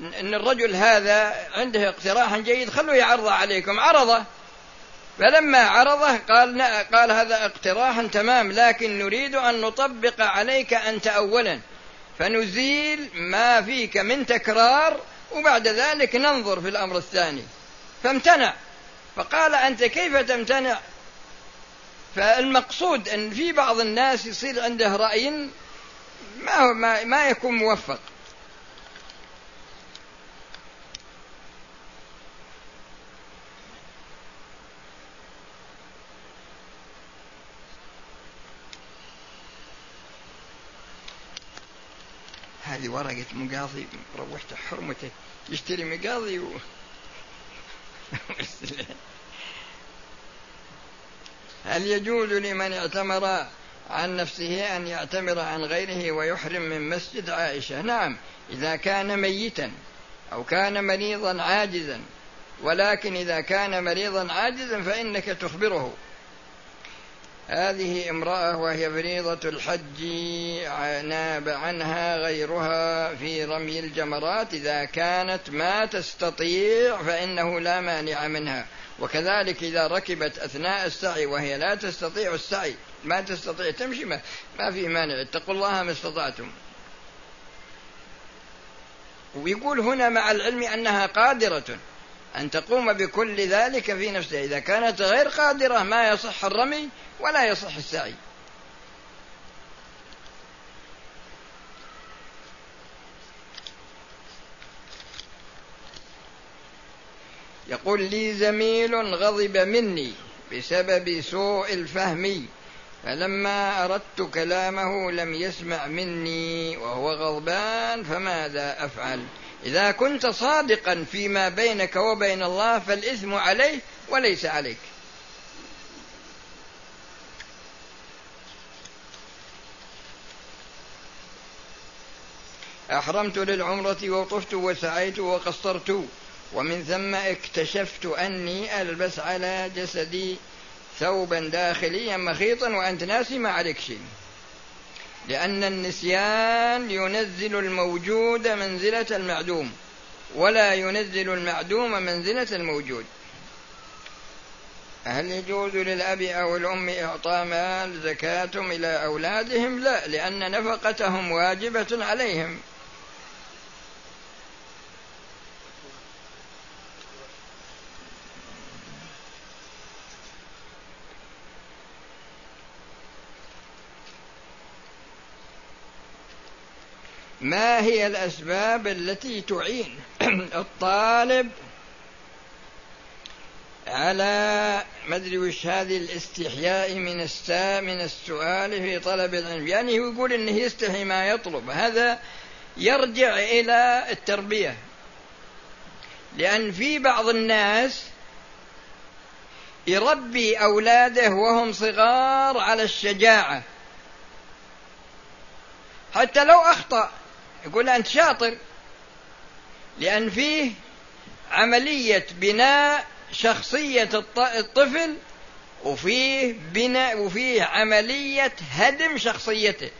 إن الرجل هذا عنده اقتراح جيد خلوه يعرضه عليكم. عرضه. فلما عرضه قال قال هذا اقتراح تمام لكن نريد أن نطبق عليك أنت اولا. فنزيل ما فيك من تكرار وبعد ذلك ننظر في الأمر الثاني. فامتنع. فقال أنت كيف تمتنع؟ فالمقصود أن في بعض الناس يصير عنده هو ما, ما يكون موفق. هذه ورقة مقاضي روحت حرمته. يشتري مقاضي و... هل يجوز لمن اعتمر عن نفسه أن يعتمر عن غيره ويحرم من مسجد عائشة؟ نعم إذا كان ميتا أو كان مريضا عاجزا. ولكن إذا كان مريضا عاجزا فإنك تخبره. هذه امرأة وهي فريضة الحج ناب عنها غيرها في رمي الجمرات إذا كانت ما تستطيع فإنه لا مانع منها. وكذلك إذا ركبت أثناء السعي وهي لا تستطيع السعي ما تستطيع تمشي ما, ما في مانع اتقوا الله ما استطعتم. ويقول هنا مع العلم أنها قادرة. أن تقوم بكل ذلك في نفسها. إذا كانت غير قادرة ما يصح الرمي ولا يصح السعي. يقول لي زميل غضب مني بسبب سوء الفهم فلما أردت كلامه لم يسمع مني وهو غضبان فماذا أفعل؟ إذا كنت صادقا فيما بينك وبين الله فالإثم عليه وليس عليك. أحرمت للعمرة وطفت وسعيت وقصرت ومن ثم اكتشفت أني ألبس على جسدي ثوبا داخليا مخيطا وأنت ناسي ما عليك شيء. لأن النسيان ينزل الموجود منزلة المعدوم ولا ينزل المعدوم منزلة الموجود. هل يجوز للأب أو الأم إعطاء مال زكاتهم إلى أولادهم؟ لا لأن نفقتهم واجبة عليهم. ما هي الأسباب التي تعين الطالب على ما أدري وش هذه الاستحياء من السا من السؤال في طلب العلم؟ يعني هو يقول إنه يستحي ما يطلب. هذا يرجع إلى التربية. لأن في بعض الناس يربي أولاده وهم صغار على الشجاعة. حتى لو أخطأ يقول أنت شاطر لأن فيه عملية بناء شخصية الطفل وفيه بناء وفيه عملية هدم شخصيته.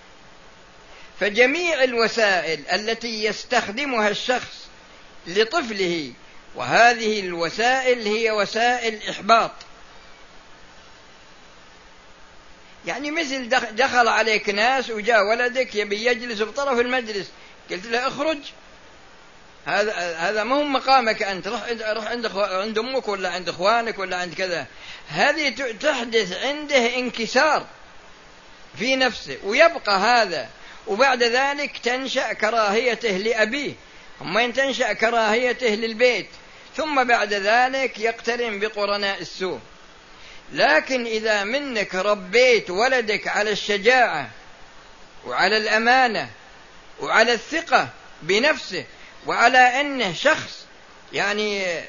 فجميع الوسائل التي يستخدمها الشخص لطفله وهذه الوسائل هي وسائل إحباط. يعني مثل دخل عليك ناس وجاء ولدك يبي يجلس بطرف المجلس قلت له اخرج. هذا هذا ما هو مقامك أنت. روح روح عند عند أمك ولا عند إخوانك ولا عند كذا. هذه تحدث عنده انكسار في نفسه ويبقى هذا. وبعد ذلك تنشأ كراهيته لأبيه. ثم تنشأ كراهيته للبيت ثم بعد ذلك يقترن بقرناء السوء. لكن إذا منك ربيت ولدك على الشجاعة وعلى الأمانة وعلى الثقة بنفسه وعلى أنه شخص يعني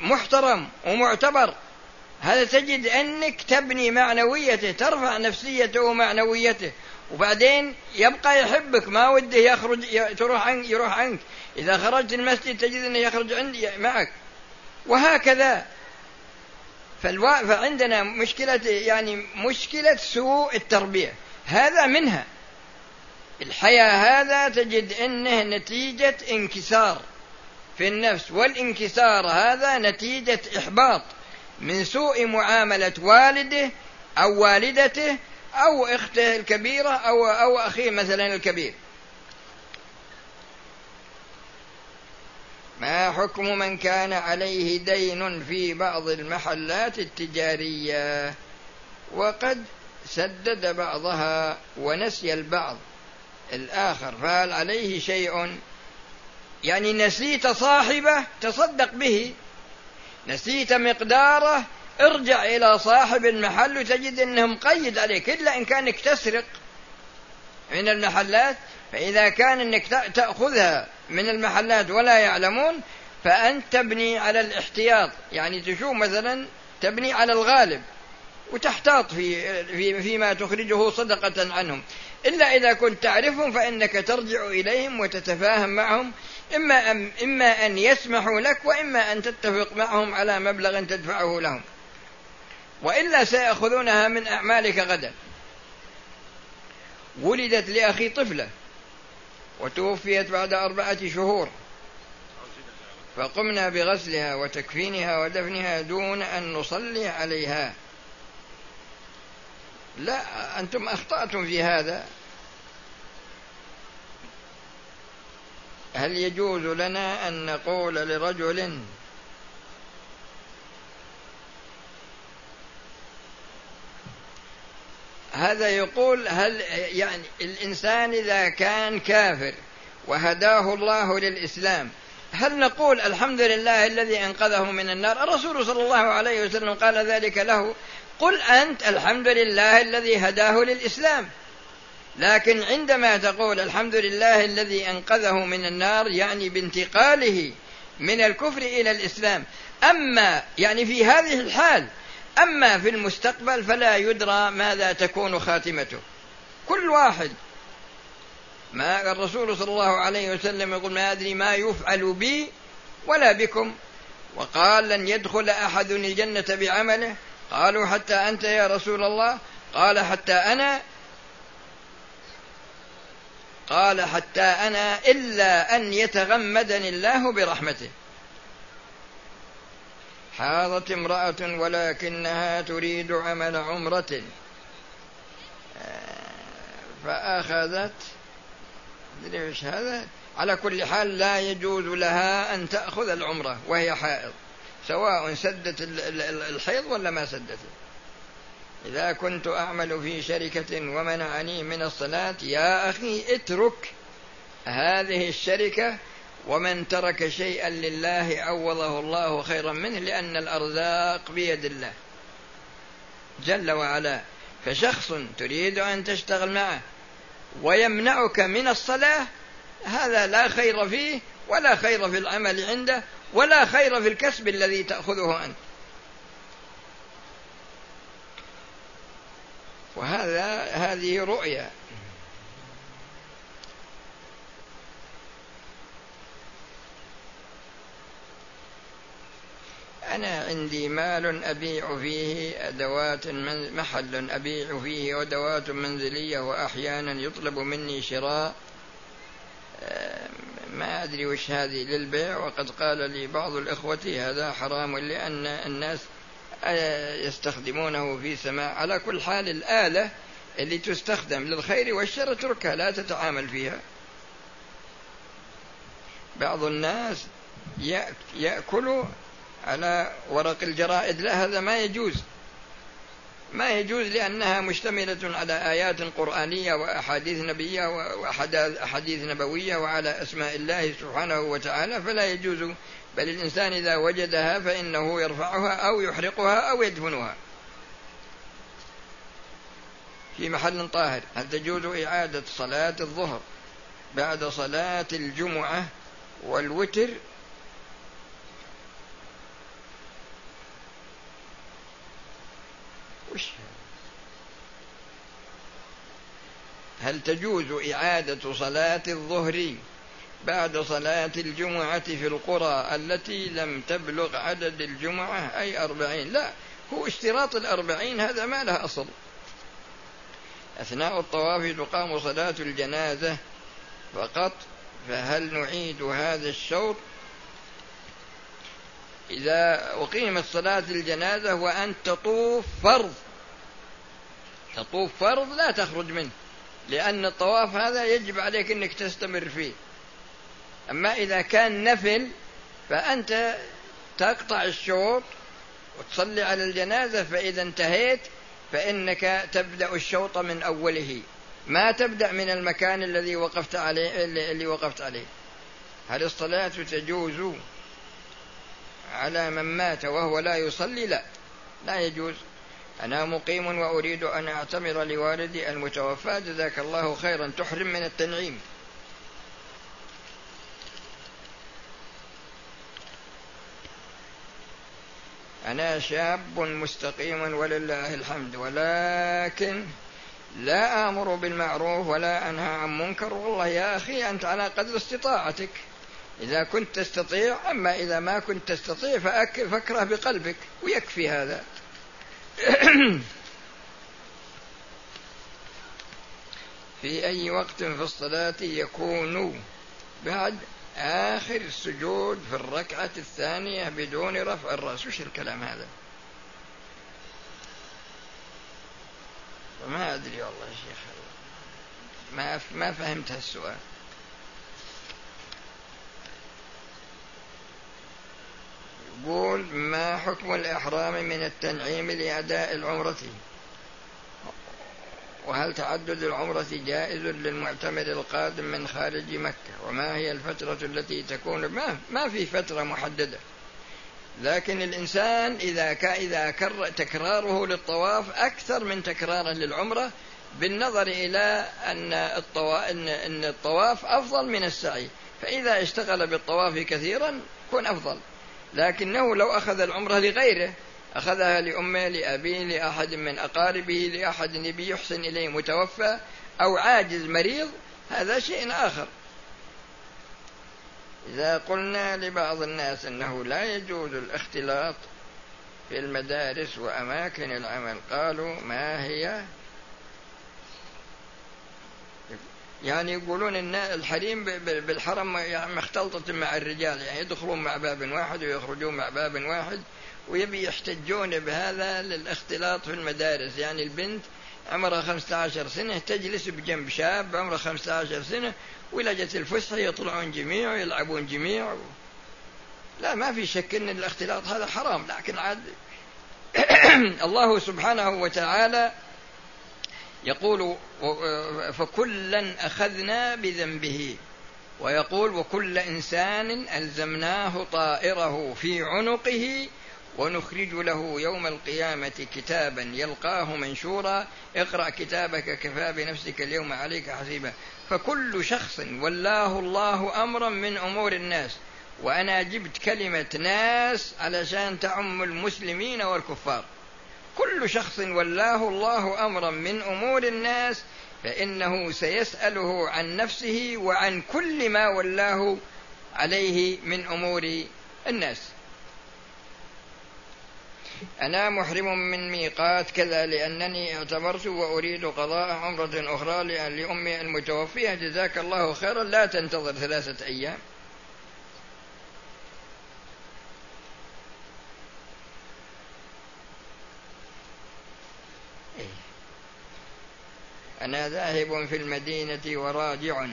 محترم ومعتبر. هذا تجد أنك تبني معنويته ترفع نفسيته ومعنويته. وبعدين يبقى يحبك ما وده يخرج تروح عنك يروح عنك. إذا خرجت المسجد تجد أنه يخرج عندي معك. وهكذا. فعندنا مشكلة يعني مشكلة سوء التربية. هذا منها. الحياة هذا تجد أنه نتيجة انكسار في النفس والانكسار هذا نتيجة إحباط من سوء معاملة والده أو والدته أو أخته الكبيرة أو أو أخيه مثلا الكبير. ما حكم من كان عليه دين في بعض المحلات التجارية؟ وقد سدد بعضها ونسي البعض. الآخر فهل عليه شيء؟ يعني نسيت صاحبه تصدق به. نسيت مقداره ارجع إلى صاحب المحل وتجد أنه مقيد عليك إلا إن كانك تسرق من المحلات. فإذا كان أنك تأخذها من المحلات ولا يعلمون فأنت تبني على الاحتياط. يعني تشوف مثلا تبني على الغالب وتحتاط في في فيما تخرجه صدقة عنهم. إلا إذا كنت تعرفهم فإنك ترجع إليهم وتتفاهم معهم إما أن إما أن يسمحوا لك وإما أن تتفق معهم على مبلغ تدفعه لهم. وإلا سيأخذونها من أعمالك غدا. ولدت لأخي طفلة وتوفيت بعد أربعة شهور. فقمنا بغسلها وتكفينها ودفنها دون أن نصلي عليها. لا أنتم أخطأتم في هذا. هل يجوز لنا أن نقول لرجل هذا يقول هل يعني الإنسان إذا كان كافر وهداه الله للإسلام هل نقول الحمد لله الذي أنقذه من النار؟ الرسول صلى الله عليه وسلم قال ذلك له قل أنت الحمد لله الذي هداه للإسلام. لكن عندما تقول الحمد لله الذي أنقذه من النار يعني بانتقاله من الكفر إلى الإسلام. أما يعني في هذه الحال أما في المستقبل فلا يدرى ماذا تكون خاتمته. كل واحد. ما الرسول صلى الله عليه وسلم يقول ما أدري ما يفعل بي ولا بكم. وقال لن يدخل أحد الجنة بعمله. قالوا حتى أنت يا رسول الله. قال حتى أنا. قال حتى أنا إلا أن يتغمدني الله برحمته. حاضت امرأة ولكنها تريد عمل عمرة. فأخذت. هذا؟ على كل حال لا يجوز لها أن تأخذ العمرة وهي حائض. سواء سدت الحيض ولا ما سدت. إذا كنت أعمل في شركة ومنعني من الصلاة يا أخي اترك هذه الشركة ومن ترك شيئا لله عوضه الله خيرا منه لأن الأرزاق بيد الله. جل وعلا فشخص تريد أن تشتغل معه ويمنعك من الصلاة هذا لا خير فيه ولا خير في العمل عنده ولا خير في الكسب الذي تأخذه أنت. وهذا هذه رؤيا. أنا عندي مال أبيع فيه أدوات من محل أبيع فيه أدوات منزلية وأحيانا يطلب مني شراء. ما أدري وش هذه للبيع وقد قال لي بعض الإخوة هذا حرام لأن الناس يستخدمونه في سماع. على كل حال الآلة اللي تستخدم للخير والشر اتركها لا تتعامل فيها. بعض الناس يأكل على ورق الجرائد لا هذا ما يجوز. ما يجوز لأنها مشتملة على آيات قرآنية وأحاديث نبية وأحاديث نبوية وعلى أسماء الله سبحانه وتعالى فلا يجوز. بل الإنسان إذا وجدها فإنه يرفعها أو يحرقها أو يدفنها. في محل طاهر هل تجوز إعادة صلاة الظهر بعد صلاة الجمعة والوتر وش هل تجوز إعادة صلاة الظهر بعد صلاة الجمعة في القرى التي لم تبلغ عدد الجمعة أي أربعين؟ لا هو اشتراط الأربعين هذا ما له أصل. أثناء الطواف تقام صلاة الجنازة فقط فهل نعيد هذا الشوط؟ إذا أقيمت صلاة الجنازة وأنت تطوف فرض. تطوف فرض لا تخرج منه لأن الطواف هذا يجب عليك أنك تستمر فيه. أما إذا كان نفل فأنت تقطع الشوط وتصلي على الجنازة فإذا انتهيت فإنك تبدأ الشوط من أوله. ما تبدأ من المكان الذي وقفت عليه اللي وقفت عليه. هل الصلاة تجوز على من مات وهو لا يصلي؟ لا. لا يجوز. أنا مقيم وأريد أن أعتمر لوالدي المتوفى جزاك الله خيرا. تحرم من التنعيم. أنا شاب مستقيم ولله الحمد ولكن لا آمر بالمعروف ولا أنهى عن منكر. والله يا أخي أنت على قدر استطاعتك. إذا كنت تستطيع أما إذا ما كنت تستطيع فاكره بقلبك ويكفي هذا. في أي وقت في الصلاة يكون بعد آخر السجود في الركعة الثانية بدون رفع الرأس؟ وش الكلام هذا؟ ما أدري والله يا شيخ. ما ما فهمت هالسؤال. يقول ما حكم الإحرام من التنعيم لأداء العمرة؟ وهل تعدد العمرة جائز للمعتمر القادم من خارج مكة؟ وما هي الفترة التي تكون؟ ما, ما في فترة محددة. لكن الإنسان إذا إذا كر تكراره للطواف أكثر من تكراره للعمرة بالنظر إلى أن الطواف, أن الطواف أفضل من السعي. فإذا اشتغل بالطواف كثيرا يكون أفضل. لكنه لو أخذ العمرة لغيره أخذها لأمه لأبيه لأحد من أقاربه لأحد يبي يحسن إليه متوفى أو عاجز مريض هذا شيء آخر. إذا قلنا لبعض الناس أنه لا يجوز الاختلاط في المدارس وأماكن العمل قالوا ما هي؟ يعني يقولون إن الحريم بالحرم يعني مختلطة مع الرجال يعني يدخلون مع باب واحد ويخرجون مع باب واحد ويبي يحتجون بهذا للاختلاط في المدارس. يعني البنت عمرها 15 سنة تجلس بجنب شاب عمره 15 سنة ولجة الفسحة يطلعون جميع ويلعبون جميع. لا ما في شك إن الاختلاط هذا حرام لكن عاد الله سبحانه وتعالى يقول فكلا أخذنا بذنبه. ويقول وكل إنسان ألزمناه طائره في عنقه ونخرج له يوم القيامة كتابا يلقاه منشورا. اقرأ كتابك كفى بنفسك اليوم عليك حسيبا. فكل شخص ولاه الله أمرا من أمور الناس. وأنا جبت كلمة ناس علشان تعم المسلمين والكفار. كل شخص ولاه الله أمرا من أمور الناس فإنه سيسأله عن نفسه وعن كل ما ولاه عليه من أمور الناس. أنا محرم من ميقات كذا لأنني اعتمرت وأريد قضاء عمرة أخرى لأمي المتوفية. جزاك الله خيرا. لا تنتظر ثلاثة أيام. أنا ذاهب في المدينة وراجع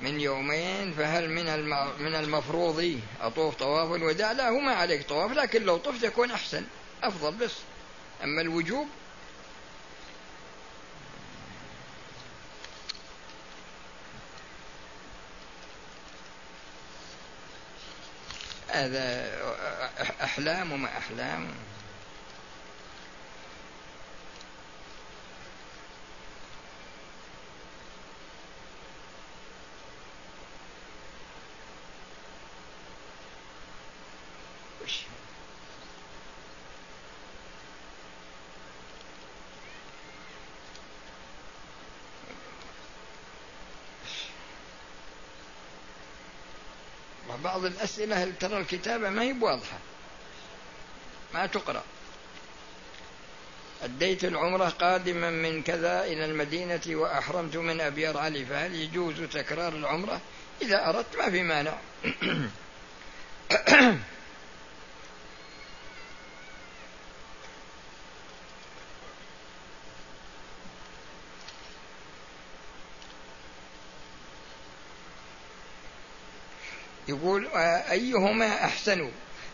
من يومين فهل من من المفروض أطوف طواف الوداع؟ لا هو ما عليك طواف لكن لو طفت يكون أحسن أفضل بس. أما الوجوب؟ هذا أحلام وما أحلام. بعض الأسئلة ترى الكتابة ما هي بواضحة؟ ما تقرأ. أديت العمرة قادما من كذا إلى المدينة وأحرمت من أبيار علي فهل يجوز تكرار العمرة؟ إذا أردت ما في مانع. يقول أيهما أحسن؟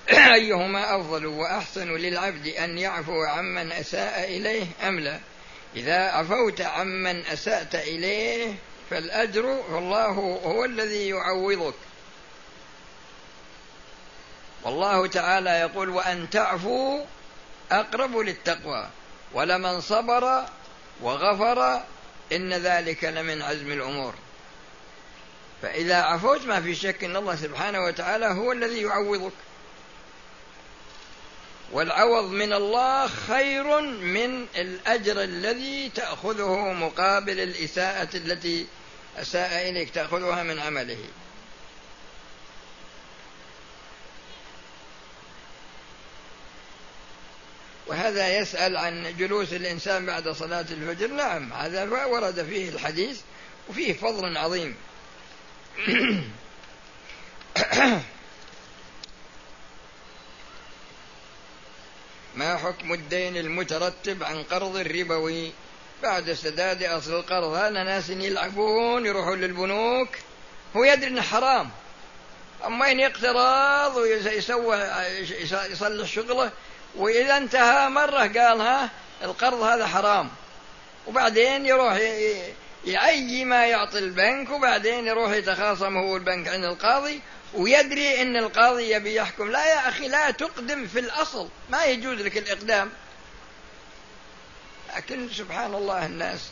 أيهما أفضل؟ وأحسن للعبد أن يعفو عمن أساء إليه أم لا؟ إذا عفوت عمن أسأت إليه فالأجر والله هو الذي يعوضك. والله تعالى يقول وأن تعفوا أقرب للتقوى. ولمن صبر وغفر إن ذلك لمن عزم الأمور. فإذا عفوت ما في شك أن الله سبحانه وتعالى هو الذي يعوضك. والعوض من الله خير من الأجر الذي تأخذه مقابل الإساءة التي أساء إليك تأخذها من عمله. وهذا يسأل عن جلوس الإنسان بعد صلاة الفجر. نعم هذا ورد فيه الحديث وفيه فضل عظيم. ما حكم الدين المترتب عن قرض الربوي؟ بعد سداد أصل القرض هذا ناس يلعبون؟ يروحون للبنوك؟ هو يدري أنه حرام. أما إن يقترض ويسوى يصلح شغله وإذا انتهى مرة قال ها القرض هذا حرام. وبعدين يروح يعي ما يعطي البنك وبعدين يروح يتخاصم هو البنك عند القاضي ويدري إن القاضي يبي يحكم. لا يا أخي لا تقدم في الأصل. ما يجوز لك الإقدام. لكن سبحان الله الناس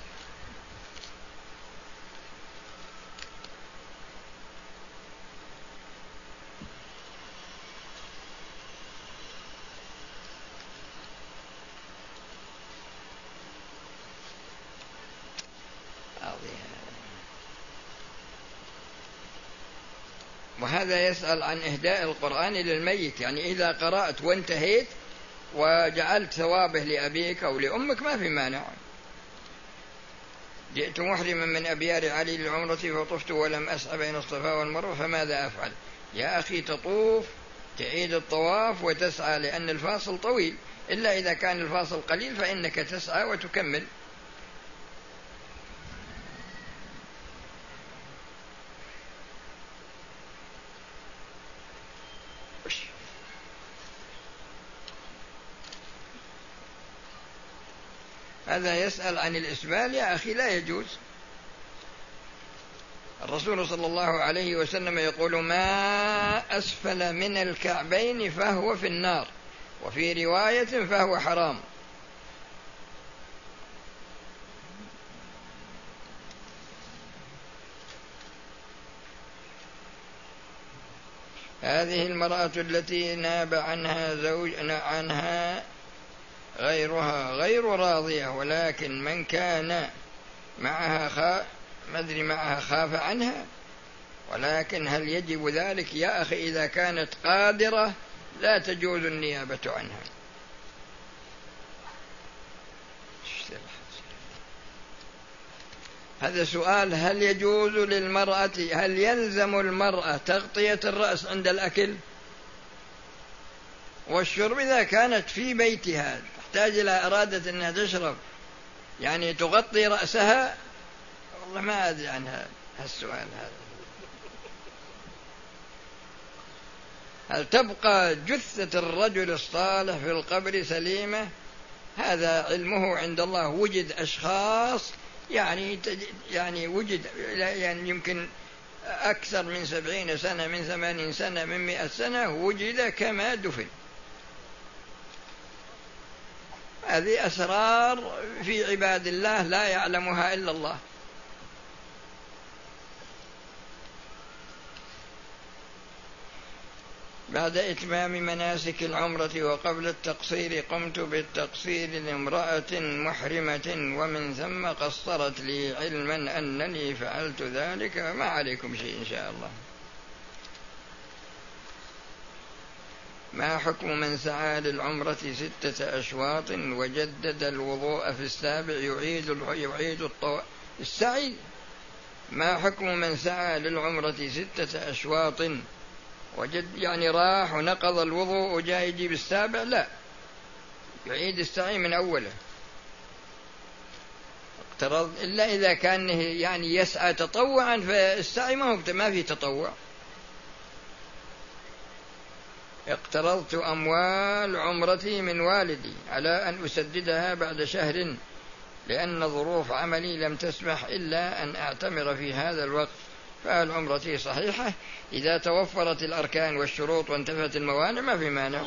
وهذا يسأل عن إهداء القرآن للميت. يعني إذا قرأت وانتهيت وجعلت ثوابه لأبيك أو لأمك ما في مانع. جئت محرما من أبيار علي للعمرة فطفت ولم أسعى بين الصفا والمروة فماذا أفعل؟ يا أخي تطوف تعيد الطواف وتسعى لأن الفاصل طويل. إلا إذا كان الفاصل قليل فإنك تسعى وتكمل. هذا يسأل عن الإسبال. يا أخي لا يجوز. الرسول صلى الله عليه وسلم يقول ما أسفل من الكعبين فهو في النار وفي رواية فهو حرام. هذه المرأة التي ناب عنها زوج عنها غيرها غير راضية ولكن من كان معها خا ما أدري معها خاف عنها. ولكن هل يجب ذلك؟ يا أخي إذا كانت قادرة لا تجوز النيابة عنها. هذا سؤال هل يجوز للمرأة هل يلزم المرأة تغطية الرأس عند الأكل؟ والشرب إذا كانت في بيتها. تحتاج إلى إرادة أنها تشرب. يعني تغطي رأسها؟ والله ما أدري عن هالسؤال هذا. هل تبقى جثة الرجل الصالح في القبر سليمة؟ هذا علمه عند الله. وجد أشخاص يعني يعني وجد يعني يمكن أكثر من سبعين سنة من ثمانين سنة من مئة سنة وجد كما دفن. هذه أسرار في عباد الله لا يعلمها إلا الله. بعد إتمام مناسك العمرة وقبل التقصير قمت بالتقصير لامرأة محرمة ومن ثم قصرت لي علما أنني فعلت ذلك ما عليكم شيء إن شاء الله. ما حكم من سعى للعمرة ستة أشواط وجدد الوضوء في السابع يعيد يعيد الطو... السعي؟ ما حكم من سعى للعمرة ستة أشواط وجد يعني راح ونقض الوضوء وجاء يجيب السابع لا. يعيد السعي من أوله. اقترض إلا إذا كان يعني يسعى تطوعا فالسعي ما هو ما في تطوع. اقترضت أموال عمرتي من والدي على أن أسددها بعد شهر لأن ظروف عملي لم تسمح إلا أن أعتمر في هذا الوقت فهل عمرتي صحيحة؟ إذا توفرت الأركان والشروط وانتفت الموانع ما في مانع.